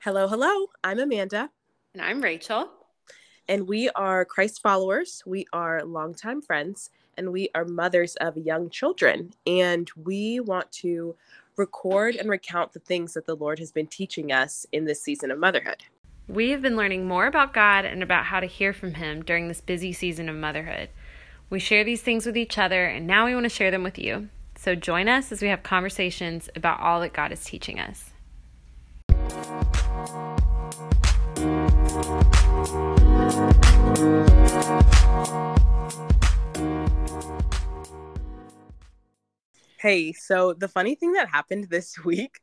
Hello, hello. I'm Amanda. And I'm Rachel. And we are Christ followers. We are longtime friends and we are mothers of young children. And we want to record and recount the things that the Lord has been teaching us in this season of motherhood. We have been learning more about God and about how to hear from Him during this busy season of motherhood. We share these things with each other, and now we want to share them with you. So join us as we have conversations about all that God is teaching us. Hey, so the funny thing that happened this week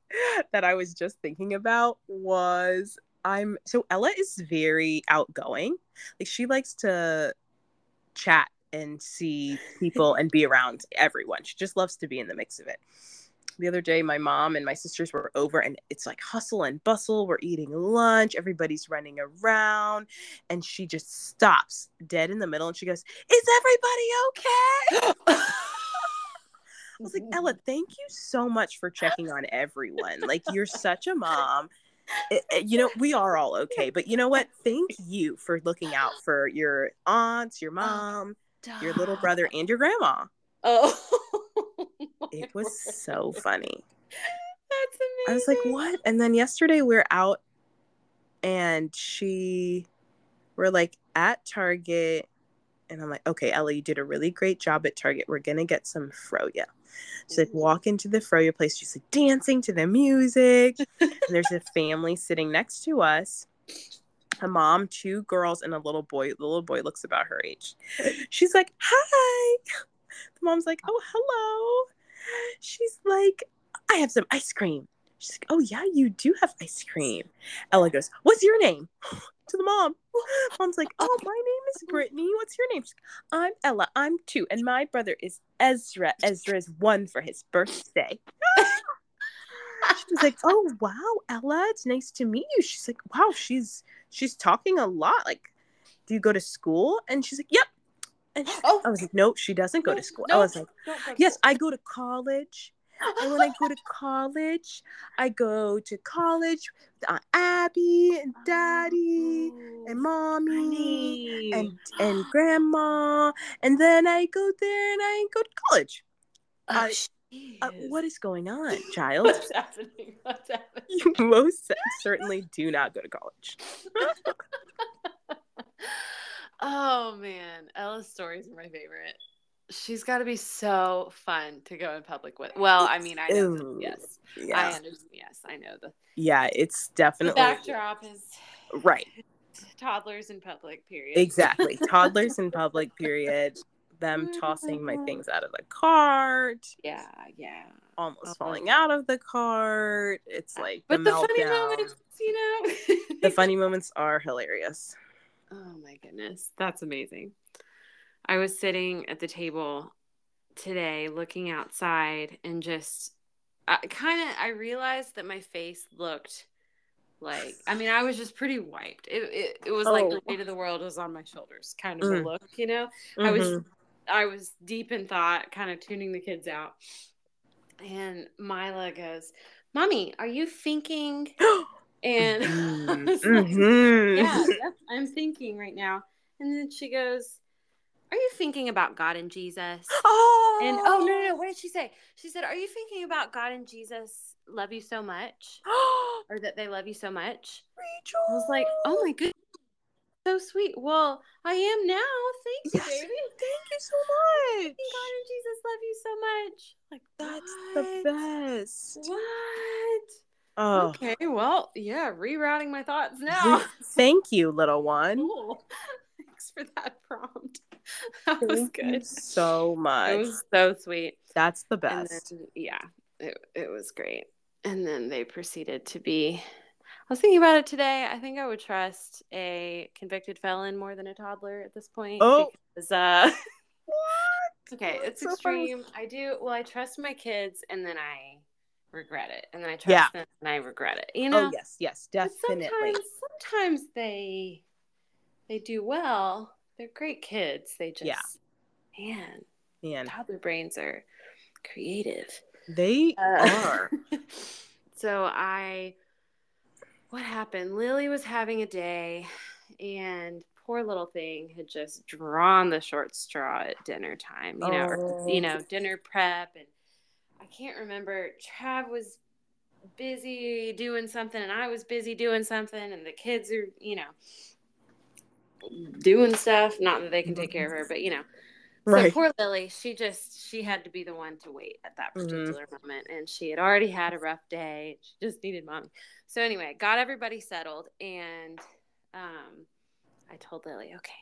that I was just thinking about was I'm so Ella is very outgoing. Like she likes to chat and see people and be around everyone. She just loves to be in the mix of it. The other day my mom and my sisters were over and it's like hustle and bustle. We're eating lunch. Everybody's running around and she just stops dead in the middle and she goes is everybody okay? I was like ella thank you so much for checking on everyone. Like you're such a mom. It, it, you know we are all okay but you know what? Thank you for looking out for your aunts your oh. mom your little brother and your grandma oh it was so funny. That's amazing. I was like, what? And then yesterday we are out and she we're like at Target and I'm like, okay, Ellie, you did a really great job at Target. We're gonna get some froyo. She's like, walk into the froyo place. She's like dancing to the music. and there's a family sitting next to us. A mom, two girls, and a little boy. The little boy looks about her age. She's like, hi. The mom's like, oh, hello. She's like, I have some ice cream. She's like, Oh, yeah, you do have ice cream. Ella goes, What's your name? to the mom. Mom's like, Oh, my name is Brittany. What's your name? Like, I'm Ella. I'm two. And my brother is Ezra. Ezra is one for his birthday. she's like, Oh, wow, Ella, it's nice to meet you. She's like, Wow, she's she's talking a lot. Like, do you go to school? And she's like, Yep, and oh. I was like, no, she doesn't go to school. I was like, yes, I go to college. and when I go to college, I go to college with Aunt Abby and Daddy oh, and Mommy and and Grandma, and then I go there and I go to college. Oh, uh, what is going on, child? What's happening? What's happening? You most certainly do not go to college. Oh man, Ella's stories are my favorite. She's got to be so fun to go in public with. Well, I mean, I know. yes, yeah. I understand. Yes, I know the. Yeah, it's definitely. The backdrop is right. Toddlers in public. Period. Exactly, toddlers in public. Period. Them tossing my things out of the cart. Yeah, yeah. Almost oh. falling out of the cart. It's like but the, the funny moments, you know. the funny moments are hilarious. Oh my goodness. That's amazing. I was sitting at the table today looking outside and just uh, kind of I realized that my face looked like I mean I was just pretty wiped. It it, it was oh. like the weight of the world was on my shoulders kind of mm. a look, you know. Mm-hmm. I was mm-hmm. I was deep in thought, kind of tuning the kids out. And Mila goes, "Mommy, are you thinking And mm-hmm. mm-hmm. yeah, I'm thinking right now. And then she goes, Are you thinking about God and Jesus? Oh. And oh, no, no, no. What did she say? She said, Are you thinking about God and Jesus love you so much? or that they love you so much? Rachel. I was like, Oh my goodness. So sweet. Well, I am now. Thank you, yes. baby. Thank you so much. God and Jesus love you so much. Like that's what? the best. What? Oh. Okay, well, yeah, rerouting my thoughts now. Thank you, little one. Cool. Thanks for that prompt. That Thank was good. so much. It was so sweet. That's the best. Then, yeah, it, it was great. And then they proceeded to be. I was thinking about it today. I think I would trust a convicted felon more than a toddler at this point. Oh. Because, uh, what? Okay, it's so extreme. Funny. I do. Well, I trust my kids, and then I regret it, and then I trust yeah. them and I regret it. You oh, know? Oh yes, yes, definitely. Sometimes, sometimes they they do well. They're great kids. They just yeah. Man, Man, toddler brains are creative. they Uh, are. so I, what happened? Lily was having a day, and poor little thing had just drawn the short straw at dinner time. You know, or, you Oh. know, dinner prep, and I can't remember. Trav was busy doing something, and I was busy doing something, and the kids are, you know, doing stuff. Not that they can take care of her, but you know. So poor Lily, she just she had to be the one to wait at that Mhm. particular moment, and she had already had a rough day. She just needed mommy. So anyway, got everybody settled, and um, I told Lily, okay,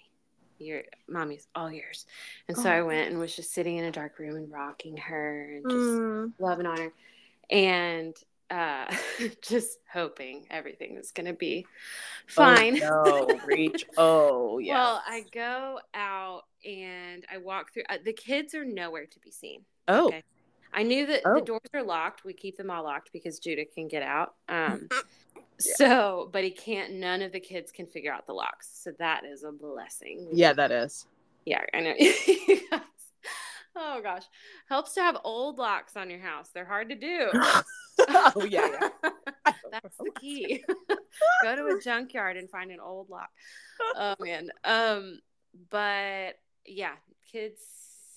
your mommy's all yours. And so I Oh. went and was just sitting in a dark room and rocking her and just Mm. loving on her, and uh, just hoping everything was gonna be fine. Oh, no, Rach. Oh, yeah. Well, I go out and I walk through. Uh, the kids are nowhere to be seen. oh, okay. I knew that Oh. the doors are locked. We keep them all locked because Judah can get out. Um, Yeah. So, but he can't. None of the kids can figure out the locks. So that is a blessing. yeah, that is. Yeah, I know. oh gosh, helps to have old locks on your house. They're hard to do. oh, yeah, yeah. That's the key. Go to a junkyard and find an old lock. Oh man. Um, but yeah, kids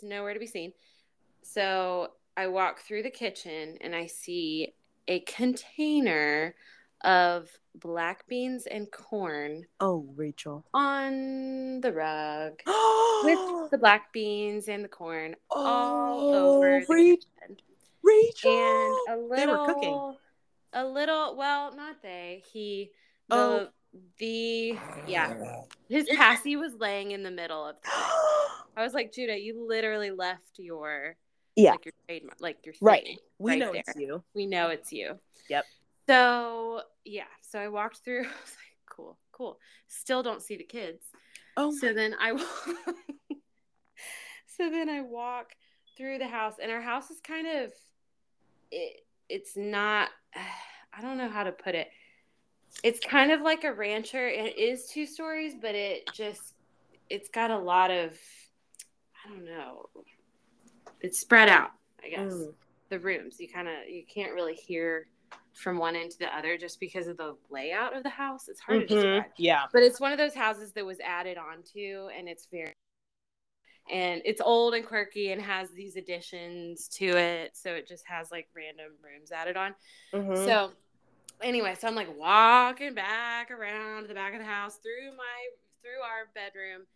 nowhere to be seen. So I walk through the kitchen and I see a container of black beans and corn Oh, Rachel. on the rug with oh, the black beans and the corn all over the Ra- kitchen. Rachel. and a little They were cooking. a little well not they he the Oh. the yeah his passy was laying in the middle of the i was like judah you literally left your Yeah. like your trademark like your thing Right. we right know there. it's you. we know it's you Yep. so yeah so i walked through i was like cool cool still don't see the kids Oh, so then I so then I walk through the house and our house is kind of it it's not I don't know how to put it. It's kind of like a rancher. It is two stories, but it just it's got a lot of I don't know. It's spread out, I guess. Mm. The rooms. You kind of you can't really hear from one end to the other just because of the layout of the house. It's hard to Mhm. describe. Yeah. But it's one of those houses that was added onto, and it's very, and it's old and quirky and has these additions to it. So it just has like random rooms added on. Mhm. So anyway, so I'm like walking back around the back of the house through my through our bedroom,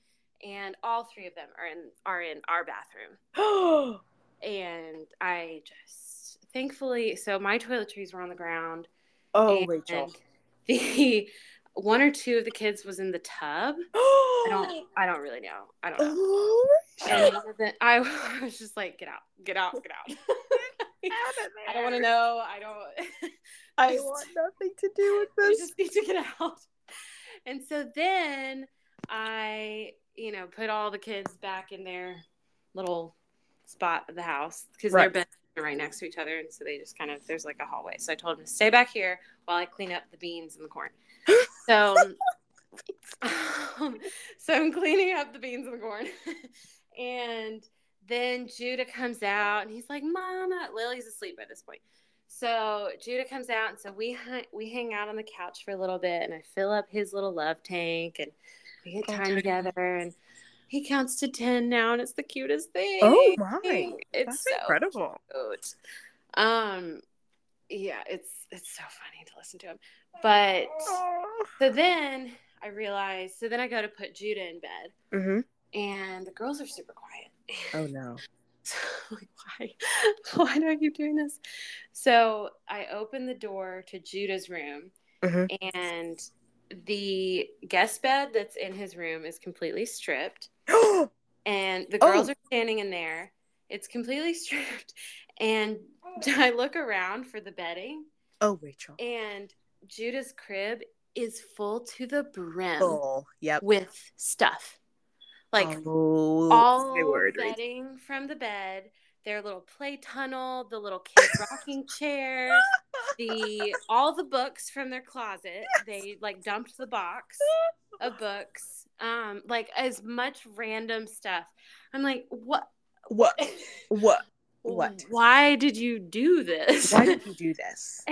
and all three of them are in are in our bathroom oh, and I just thankfully so my toiletries were on the ground oh, and Rachel. the one or two of the kids was in the tub. I don't I don't really know. I don't know. Oh, And one of the- I was just like, get out, get out, get out. I don't want to know. I don't. I just- want nothing to do with this. I just need to get out. And so then I, you know, put all the kids back in their little spot of the house because Right. their beds are right next to each other, and so they just kind of there's like a hallway. So I told them to stay back here while I clean up the beans and the corn. So, um, so I'm cleaning up the beans and the corn, and then Judah comes out and he's like, "Mama," Lily's asleep by this point. So Judah comes out, and so we ha- we hang out on the couch for a little bit, and I fill up his little love tank, and we get time together, and he counts to ten now, and it's the cutest thing. Oh my, It's that's so incredible. cute. Um, yeah, it's it's so funny to listen to him. But so then I realized, so then I go to put Judah in bed, hmm and the girls are super quiet. Oh no. So like, why? Why do I keep doing this? So I open the door to Judah's room, Mhm. and the guest bed that's in his room is completely stripped, and the girls Oh. are standing in there. It's completely stripped, and I look around for the bedding, oh, Rachel. and Judah's crib is full to the brim Full. Yep. with stuff, like oh, all word, Rachel. bedding from the bed, their little play tunnel, the little kid rocking chair, the all the books from their closet. They like dumped the box of books. Um, like as much random stuff. I'm like, what? What? What? What? Why did you do this? Why did you do this?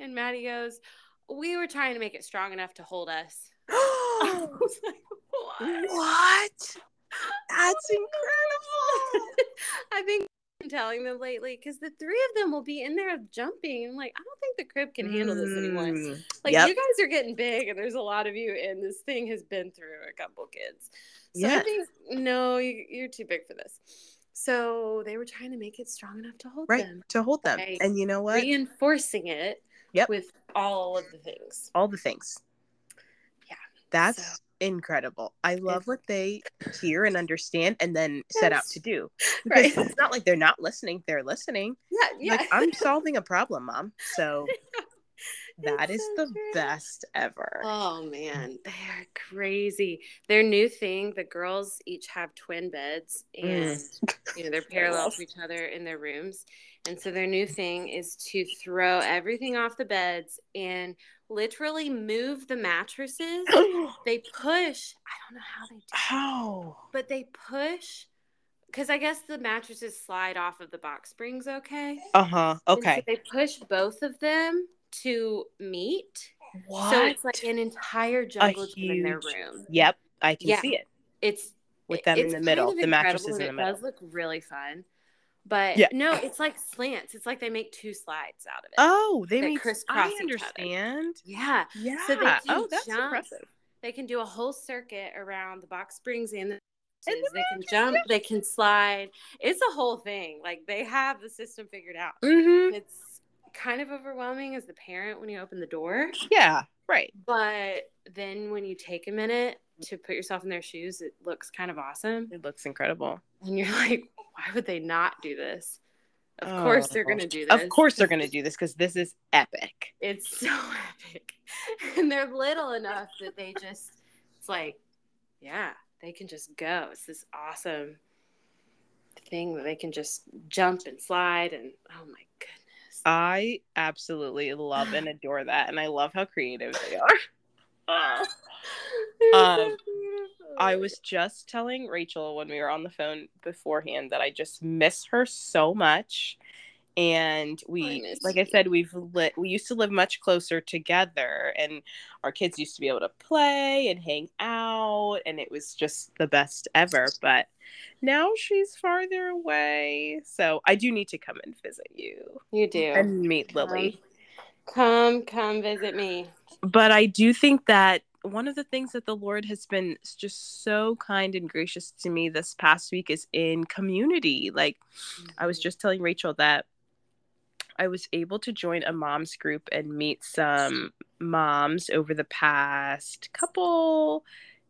and Maddie goes, We were trying to make it strong enough to hold us. I was like, What? what? That's incredible. I've been telling them lately because the three of them will be in there jumping. I'm like, I don't think the crib can handle this anymore. Mm, Like yep. you guys are getting big, and there's a lot of you, and this thing has been through a couple kids. So I think no, you, you're too big for this. So they were trying to make it strong enough to hold right them, to hold them. And you know what? reinforcing it Yep. with all of the things. All the things. Yeah. That's So- incredible. I love It's- what they hear and understand and then set out to do. Because Right. it's not like they're not listening, they're listening. Yeah, yeah. Like I'm solving a problem, mom. So that It's is so the true. best ever. Oh man, they're crazy. Their new thing, the girls each have twin beds and you know they're parallel to each other in their rooms. And so their new thing is to throw everything off the beds and literally move the mattresses. They push, I don't know how they do it, How? but they push because I guess the mattresses slide off of the box springs okay. Uh-huh. And so Okay. they push both of them to meet. What? So it's like an entire jungle gym in their room. Yep, I can Yeah. see it. It's With them in the middle, the mattresses in the It middle. does look really fun, but Yeah. no, it's like slants. It's like they make two slides out of it. Oh, they make crisscross I understand. Yeah, Yeah. So they can oh, that's jump impressive. they can do a whole circuit around the box springs and the. And the they can jump, they can slide. It's a whole thing. Like they have the system figured out. Mm-hmm. It's kind of overwhelming as the parent when you open the door. Yeah. Right. But then when you take a minute to put yourself in their shoes, it looks kind of awesome. It looks incredible. And you're like, why would they not do this? Of oh, course they're Oh. going to do this. Of course they're gonna do this because this is epic. It's so epic. And they're little enough that they just, it's like, yeah, they can just go. It's this awesome thing that they can just jump and slide. And oh my goodness. I absolutely love and adore that, and I love how creative they are. Um. I was just telling Rachel when we were on the phone beforehand that I just miss her so much. And we, like I said, we've lit, we used to live much closer together, and our kids used to be able to play and hang out, and it was just the best ever. But now she's farther away, so I do need to come and visit you You do. and meet Lily. Come, come visit me. but I do think that one of the things that the Lord has been just so kind and gracious to me this past week is in community. Like I was mm-hmm. just telling Rachel that I was able to join a moms group and meet some moms over the past couple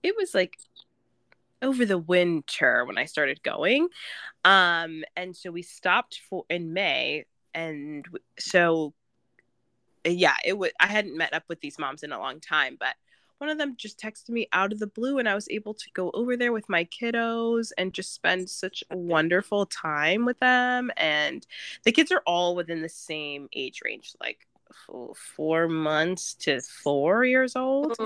it was like over the winter when I started going. Um and so we stopped for in May and so yeah, it would I hadn't met up with these moms in a long time, but one of them just texted me out of the blue and I was able to go over there with my kiddos and just spend such a wonderful time with them and the kids are all within the same age range like 4 months to 4 years old.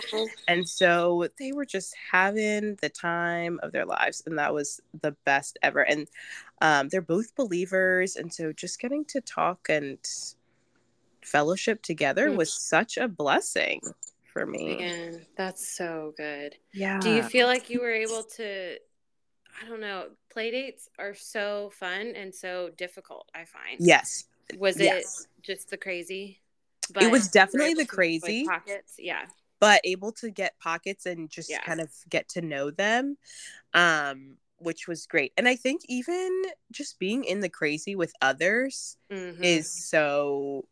And so they were just having the time of their lives and that was the best ever. And um, they're both believers and so just getting to talk and fellowship together was such a blessing for me Man, that's so good. yeah Do you feel like you were able to? I don't know. Play dates are so fun and so difficult. I find. yes Was it yes. just the crazy? It was definitely the crazy. pockets. Yeah. but able to get pockets and just Yeah. kind of get to know them um which was great and i think even just being in the crazy with others Mhm. is so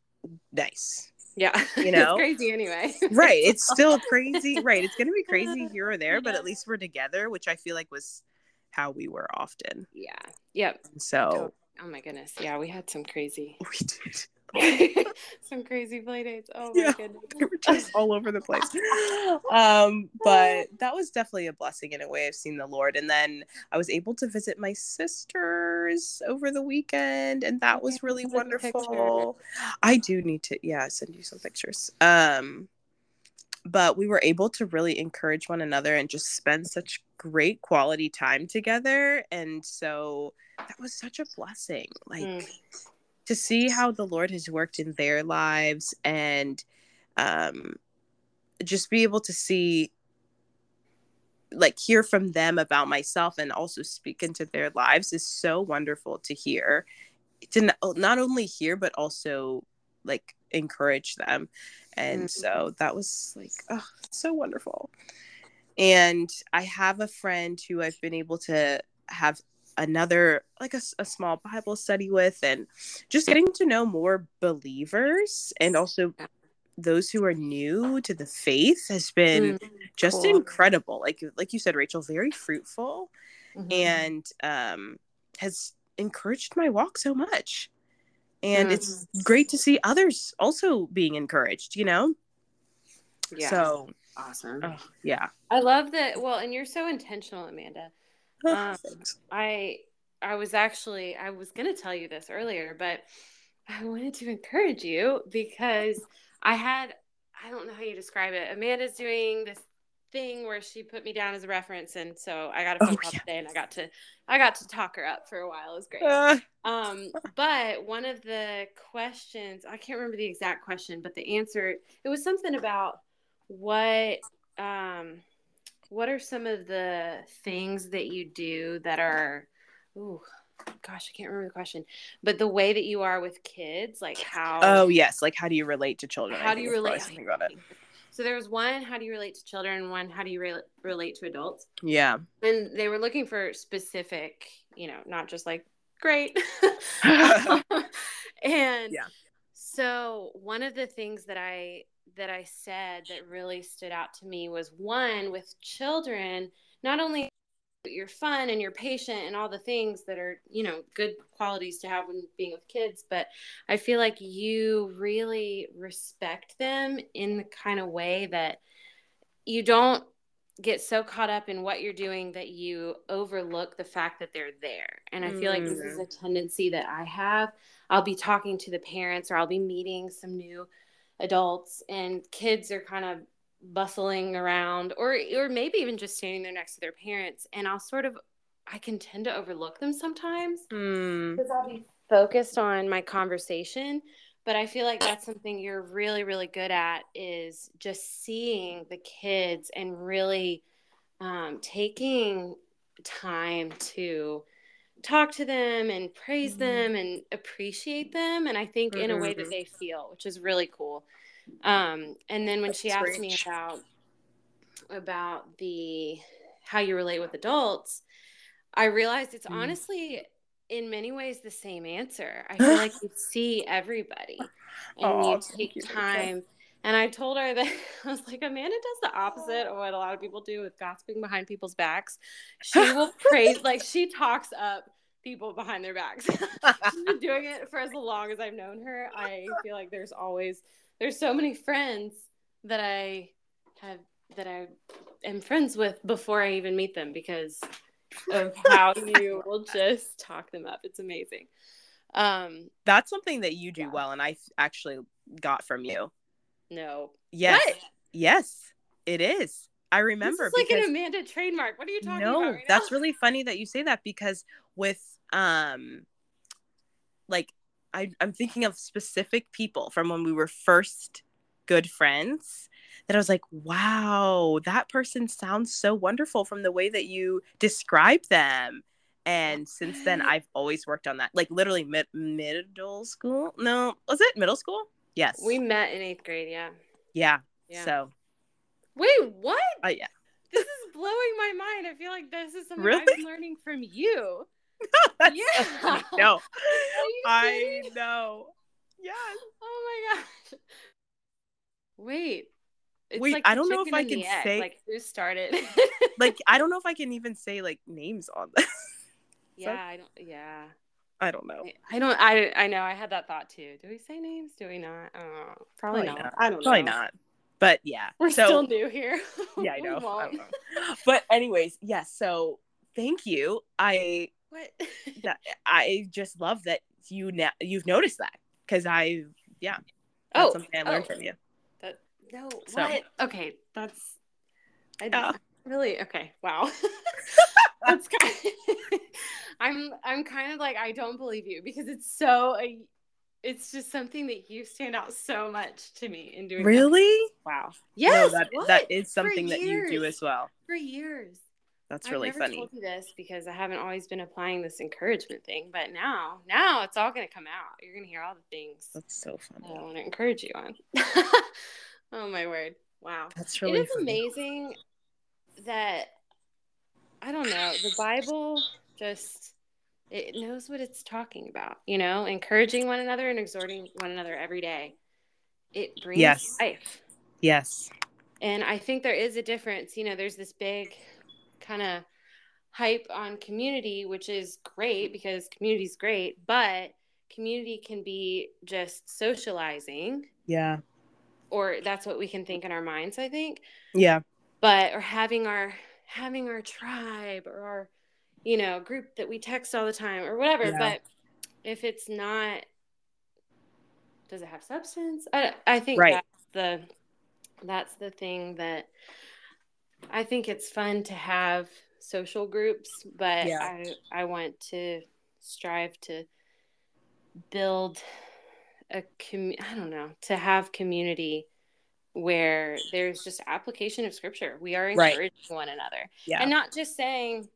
nice yeah. you know? it's crazy anyway. right it's still crazy right it's gonna be crazy here or there but at least we're together which i feel like was how we were often Yeah. Yep. so Oh my goodness. Yeah, we had some crazy, we did some crazy play dates. Oh my Yeah. goodness. they were just all over the place um but that was definitely a blessing in a way of seeing the lord and then i was able to visit my sisters over the weekend and that was really picture. wonderful i do need to yeah send you some pictures um but we were able to really encourage one another and just spend such great quality time together and so that was such a blessing like mm. To see how the lord has worked in their lives and um just be able to see like hear from them about myself and also speak into their lives is so wonderful to hear. To not only hear but also like encourage them. And mm-hmm. so that was like oh so wonderful. And i have a friend who i've been able to have another like a, a small bible study with and just getting to know more believers and also those who are new to the faith has been mm, just cool. incredible. Like like you said rachel very fruitful mm-hmm. and um has encouraged my walk so much. And mm-hmm. it's great to see others also being encouraged you know? Yeah so awesome. oh, yeah. I love that well and you're so intentional amanda um, i i was actually i was going to tell you this earlier but i wanted to encourage you because i had i don't know how you describe it amanda's doing this thing where she put me down as a reference and so i got a phone oh, call yeah. today and i got to i got to talk her up for a while it was great uh. um but one of the questions i can't remember the exact question but the answer it was something about what um what are some of the things that you do that are ooh gosh, I can't remember the question, but the way that you are with kids, like how. Oh yes, like how do you relate to children? How do you relate? About it. So there was one, how do you relate to children? One, how do you re- relate to adults? Yeah. And they were looking for specific, you know, not just like great. and yeah. So one of the things that I that I said that really stood out to me was one with children, not only you're fun and you're patient and all the things that are you know good qualities to have when being with kids but i feel like you really respect them in the kind of way that you don't get so caught up in what you're doing that you overlook the fact that they're there and i feel mm. like this is a mm. tendency that i have i'll be talking to the parents or i'll be meeting some new adults and kids are kind of bustling around or or maybe even just standing there next to their parents and I'll sort of I can tend to overlook them sometimes mm. because I'll be focused on my conversation but I feel like that's something you're really really good at is just seeing the kids and really um, taking time to talk to them and praise mm-hmm. them and appreciate them and I think mm-hmm. in a way that mm-hmm. they feel which is really cool um, and then when That's she asked rich. me about about the how you relate with adults, I realized it's mm. honestly in many ways the same answer. I feel like you see everybody and oh, you take you, time. And I told her that I was like, Amanda does the opposite of what a lot of people do with gossiping behind people's backs. She will praise, like, she talks up people behind their backs. She's been doing it for as long as I've known her. I feel like there's always there's so many friends that I have that I am friends with before I even meet them because of how you will just talk them up. It's amazing. Um, That's something that you do yeah. well, and I actually got from you. No. Yes. What? Yes, it is. I remember. This like an Amanda trademark. What are you talking no, about? No, right that's really funny that you say that because with um, like I, I'm thinking of specific people from when we were first good friends that I was like, wow, that person sounds so wonderful from the way that you describe them. And since then, I've always worked on that. Like literally mid- middle school. No, was it middle school? Yes. We met in eighth grade. Yeah. Yeah. yeah. So. Wait, what? Oh, yeah. This is blowing my mind. I feel like this is something really? I've been learning from you. yeah. No. I know. Yes. Oh my gosh. Wait. It's Wait, like I don't know if I can say like who started. like I don't know if I can even say like names on this. Yeah, so, I don't. Yeah. I don't know. I don't. I I know. I had that thought too. Do we say names? Do we not? Know. Probably, Probably not. not. I don't Probably know. not. But yeah, we're so, still new here. yeah, I know. I know. But anyways, yes. Yeah, so thank you. I what? that, I just love that you now you've noticed that because I yeah. oh, something I learned oh. from you. That no, So- what? Okay, that's I Yeah. really okay. Wow. that's kind I'm I'm kind of like I don't believe you because it's so it's just something that you stand out so much to me in doing that. Really? Wow. No, that what? that is something that you do as well. for years. That's I've really never funny. told you this because I haven't always been applying this encouragement thing, but now, now it's all going to come out. You're going to hear all the things That's so funny. I want to encourage you on. oh my word! Wow, That's really It is funny. amazing that I don't know the Bible just it knows what it's talking about. You know, encouraging one another and exhorting one another every day. It brings Yes. life. Yes. And I think there is a difference. You know, there's this big kind of hype on community, which is great because community is great, but community can be just socializing, Yeah. or that's what we can think in our minds, I think. Yeah. But or having our having our tribe or our you know group that we text all the time or whatever. Yeah. But if it's not, does it have substance? I I think Right. that's the that's the thing that I think it's fun to have social groups, but Yeah. I I want to strive to build a com- I don't know, to have community where there's just application of scripture. We are Right. encouraging one another. Yeah. And not just saying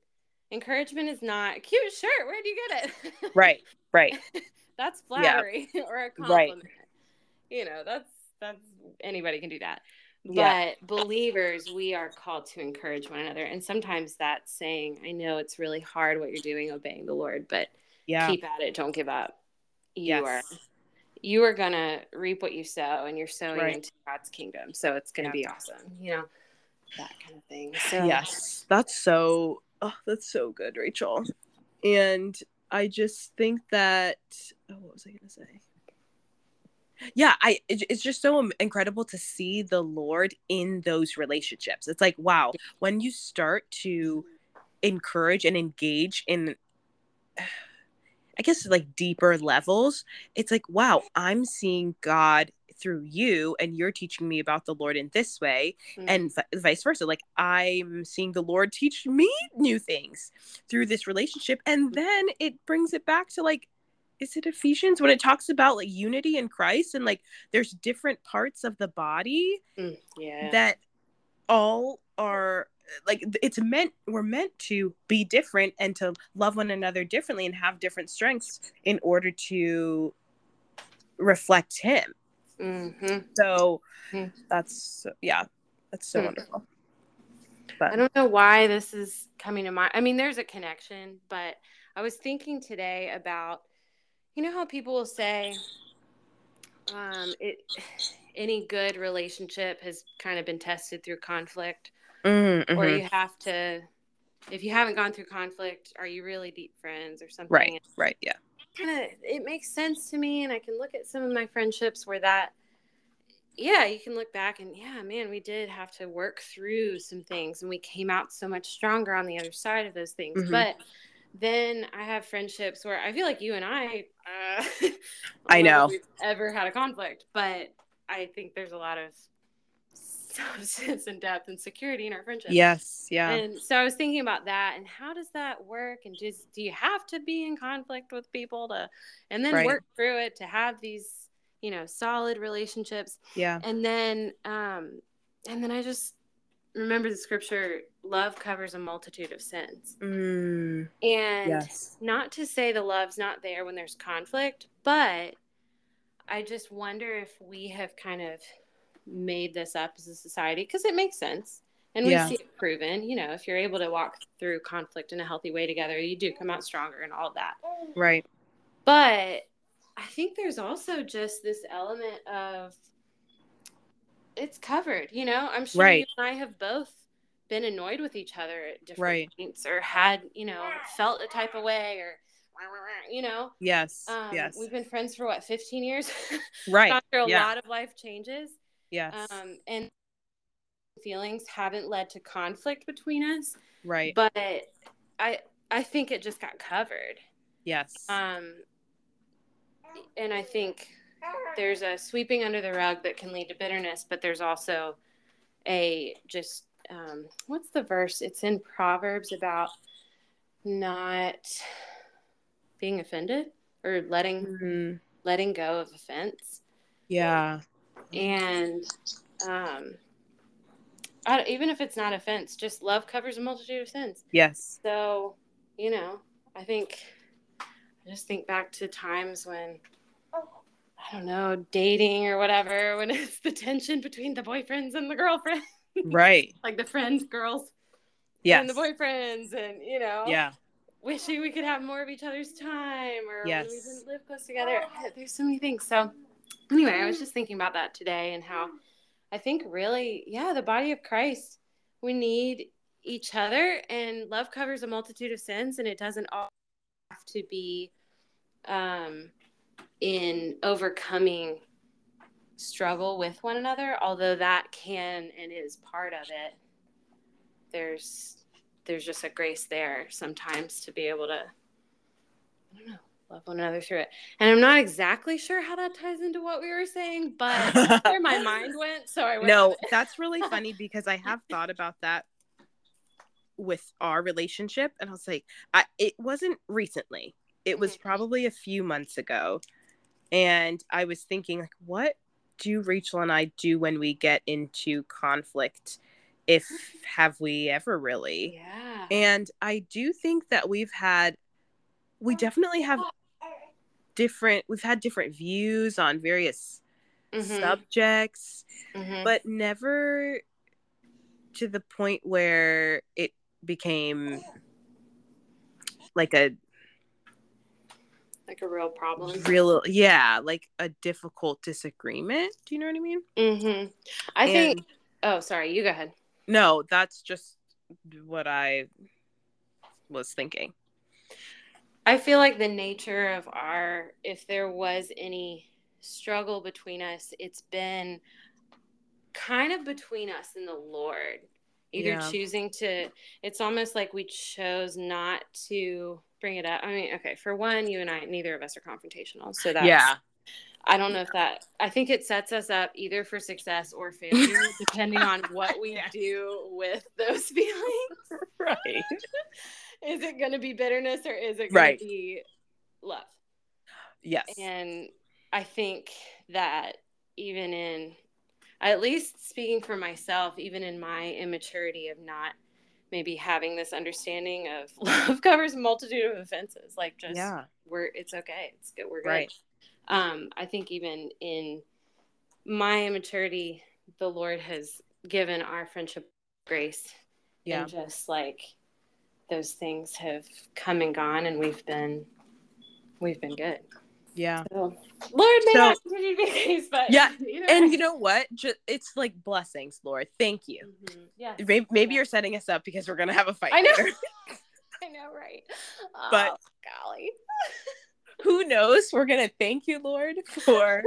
encouragement is not cute shirt, where'd you get it? right. Right. that's flattery or a Right. compliment. You know, that's that's anybody can do that. But Yeah. believers, we are called to encourage one another. And sometimes that's saying, I know it's really hard what you're doing, obeying the Lord, but Yeah. keep at it, don't give up. You Yes. are you are gonna reap what you sow and you're sowing Right. into God's kingdom. So it's gonna Yeah. be awesome, you know, that kind of thing. So Yes. That's so oh, that's so good, Rachel. And I just think that oh, what was I gonna say? Yeah, I it- it's just so incredible to see the Lord in those relationships. It's like, wow, when you start to encourage and engage in I guess like deeper levels, it's like, wow, I'm seeing God through you and you're teaching me about the Lord in this way mm, and vi- vice versa like i'm seeing the lord teach me new things through this relationship and then it brings it back to like is it ephesians when it talks about like unity in christ and like there's different parts of the body mm, yeah. that all are like it's meant we're meant to be different and to love one another differently and have different strengths in order to reflect him hmm so Hmm. that's yeah that's so Hmm. wonderful I don't know why this is coming to mind. I mean, there's a connection, but I was thinking today about, you know, how people will say, um, it, any good relationship has kind of been tested through conflict, Mm, or mhm. you have to, if you haven't gone through conflict, are you really deep friends or something? right right yeah kind of it makes sense to me and i can look at some of my friendships where that yeah you can look back and yeah man we did have to work through some things and we came out so much stronger on the other side of those things Mhm. but then i have friendships where i feel like you and i uh, I know. we've ever had a conflict but i think there's a lot of substance and depth and security in our friendship yes yeah and so I was thinking about that and how does that work? And just do you have to be in conflict with people to and then Right. work through it to have these, you know, solid relationships? yeah And then um and then I just remember the scripture love covers a multitude of sins. mm, And yes not to say the love's not there when there's conflict, but I just wonder if we have kind of made this up as a society because it makes sense. And we Yeah. see it proven, you know, if you're able to walk through conflict in a healthy way together, you do come out stronger and all that. right But I think there's also just this element of it's covered, you know? I'm sure Right. you and I have both been annoyed with each other at different Right. points or had, you know, felt a type of way or, you know? yes Um, yes We've been friends for what, 15 years? right through a yeah. lot of life changes. Yes Um, and feelings haven't led to conflict between us, right but I I think it just got covered. yes Um, and I think there's a sweeping under the rug that can lead to bitterness, but there's also a just um, what's the verse? It's in Proverbs about not being offended or letting Mhm. letting go of offense. Yeah. And um I, even if it's not offense just love covers a multitude of sins Yes. so you know i think i just think back to times when i don't know dating or whatever when it's the tension between the boyfriends and the girlfriends. Right. like the friends girls Yes. and the boyfriends and you know Yeah. wishing we could have more of each other's time or when we didn't live close together. There's so many things. So anyway, I was just thinking about that today and how I think really, yeah, the body of Christ, we need each other and love covers a multitude of sins and it doesn't all have to be um in overcoming struggle with one another, although that can and is part of it. There's there's just a grace there sometimes to be able to I don't know, love one another through it. And I'm not exactly sure how that ties into what we were saying, but that's where my mind went. So I went No, that's really funny because I have thought about that with our relationship, and I was like, I, it wasn't recently. It was Mhm. probably a few months ago, and I was thinking, like, what do Rachel and I do when we get into conflict? If have we ever really? Yeah. And I do think that we've had, we definitely have different. We've had different views on various Mhm, subjects mhm. but never to the point where it became like a like a real problem. real yeah like a difficult disagreement do you know what i mean mm-hmm. I think. Oh, sorry. You go ahead. no that's just what i was thinking I feel like the nature of our, if there was any struggle between us, it's been kind of between us and the Lord. Either Yeah. choosing to, it's almost like we chose not to bring it up. I mean, okay, for one, you and I, neither of us are confrontational. So that's, yeah I don't know if that, I think it sets us up either for success or failure, depending on what we do with those feelings. right Is it going to be bitterness or is it going Right. to be love? yes And I think that even in, at least speaking for myself, even in my immaturity of not maybe having this understanding of love covers a multitude of offenses, like just yeah we're it's okay, it's good, we're good. right Um, I think even in my immaturity, the Lord has given our friendship grace yeah and just like those things have come and gone and we've been we've been good. Yeah. So lord may So- not continue to be the case but Yeah, and you know what? Just it's like blessings lord. Thank you. Mhm. yes. maybe, maybe Yeah. you're setting us up because we're gonna have a fight I know. i know right? But- oh, golly. who knows? We're gonna thank you lord for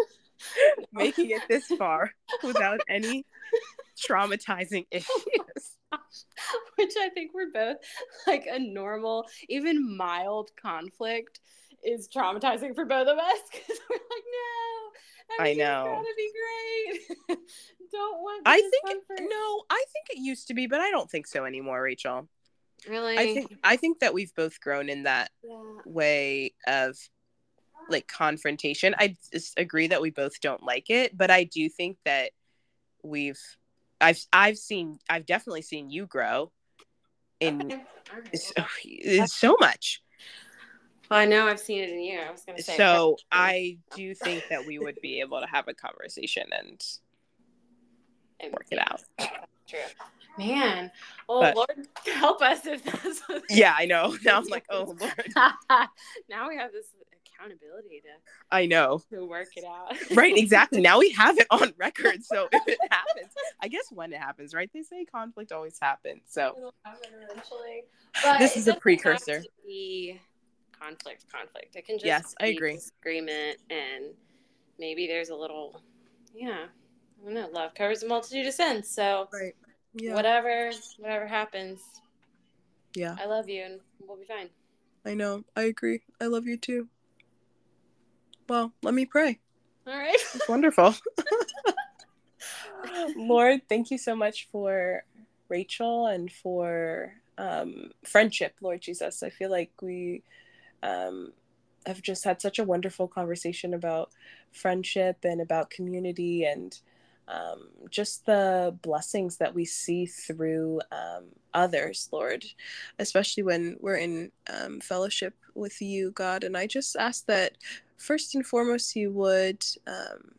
making it this far without any traumatizing oh issues. which i think we're both like a normal even mild conflict is traumatizing for both of us because we're like no I know. gonna be great. Don't want i think no i think it used to be but i don't think so anymore rachel. Really? i think i think that we've both grown in that yeah. way of like confrontation. I agree that we both don't like it but i do think that we've i've i've seen i've definitely seen you grow in Okay. Right. so, so much Well, I know I've seen it in you. I was going to say. so i do think that we would be able to have a conversation and And- work it out True. Man, oh But- Lord, help us if that's. Yeah i know now i'm like oh lord now we have this accountability to i know to work it out. right exactly now we have it on record so if it happens i guess when it happens right they say conflict always happens so It'll happen eventually. This is a precursor. to be conflict, conflict. It can just Yes, I agree. disagreement, and maybe there's a little, yeah. I don't know. Love covers a multitude of sins. So right yeah whatever, whatever happens, yeah I love you, and we'll be fine. I know. I agree. I love you too. Well, let me pray. All right. It's wonderful. Lord, thank you so much for Rachel and for um, friendship, Lord Jesus. I feel like we um, have just had such a wonderful conversation about friendship and about community and um, just the blessings that we see through um, others, Lord, especially when we're in um, fellowship with you, God. And I just ask that first and foremost, you would um,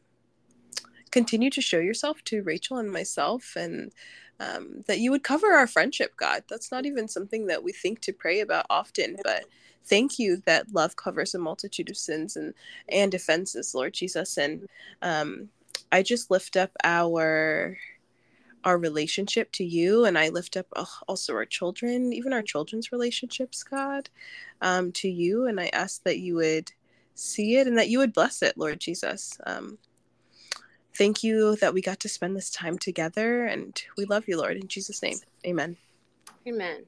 continue to show yourself to Rachel and myself and um, that you would cover our friendship, God. That's not even something that we think to pray about often, but thank you that love covers a multitude of sins and and offenses, Lord Jesus. And um, I just lift up our our relationship to you and i lift up uh, also our children even our children's relationships god um, to you and i ask that you would see it and that you would bless it lord jesus. Um, thank you that we got to spend this time together and we love you lord. In jesus name amen. Amen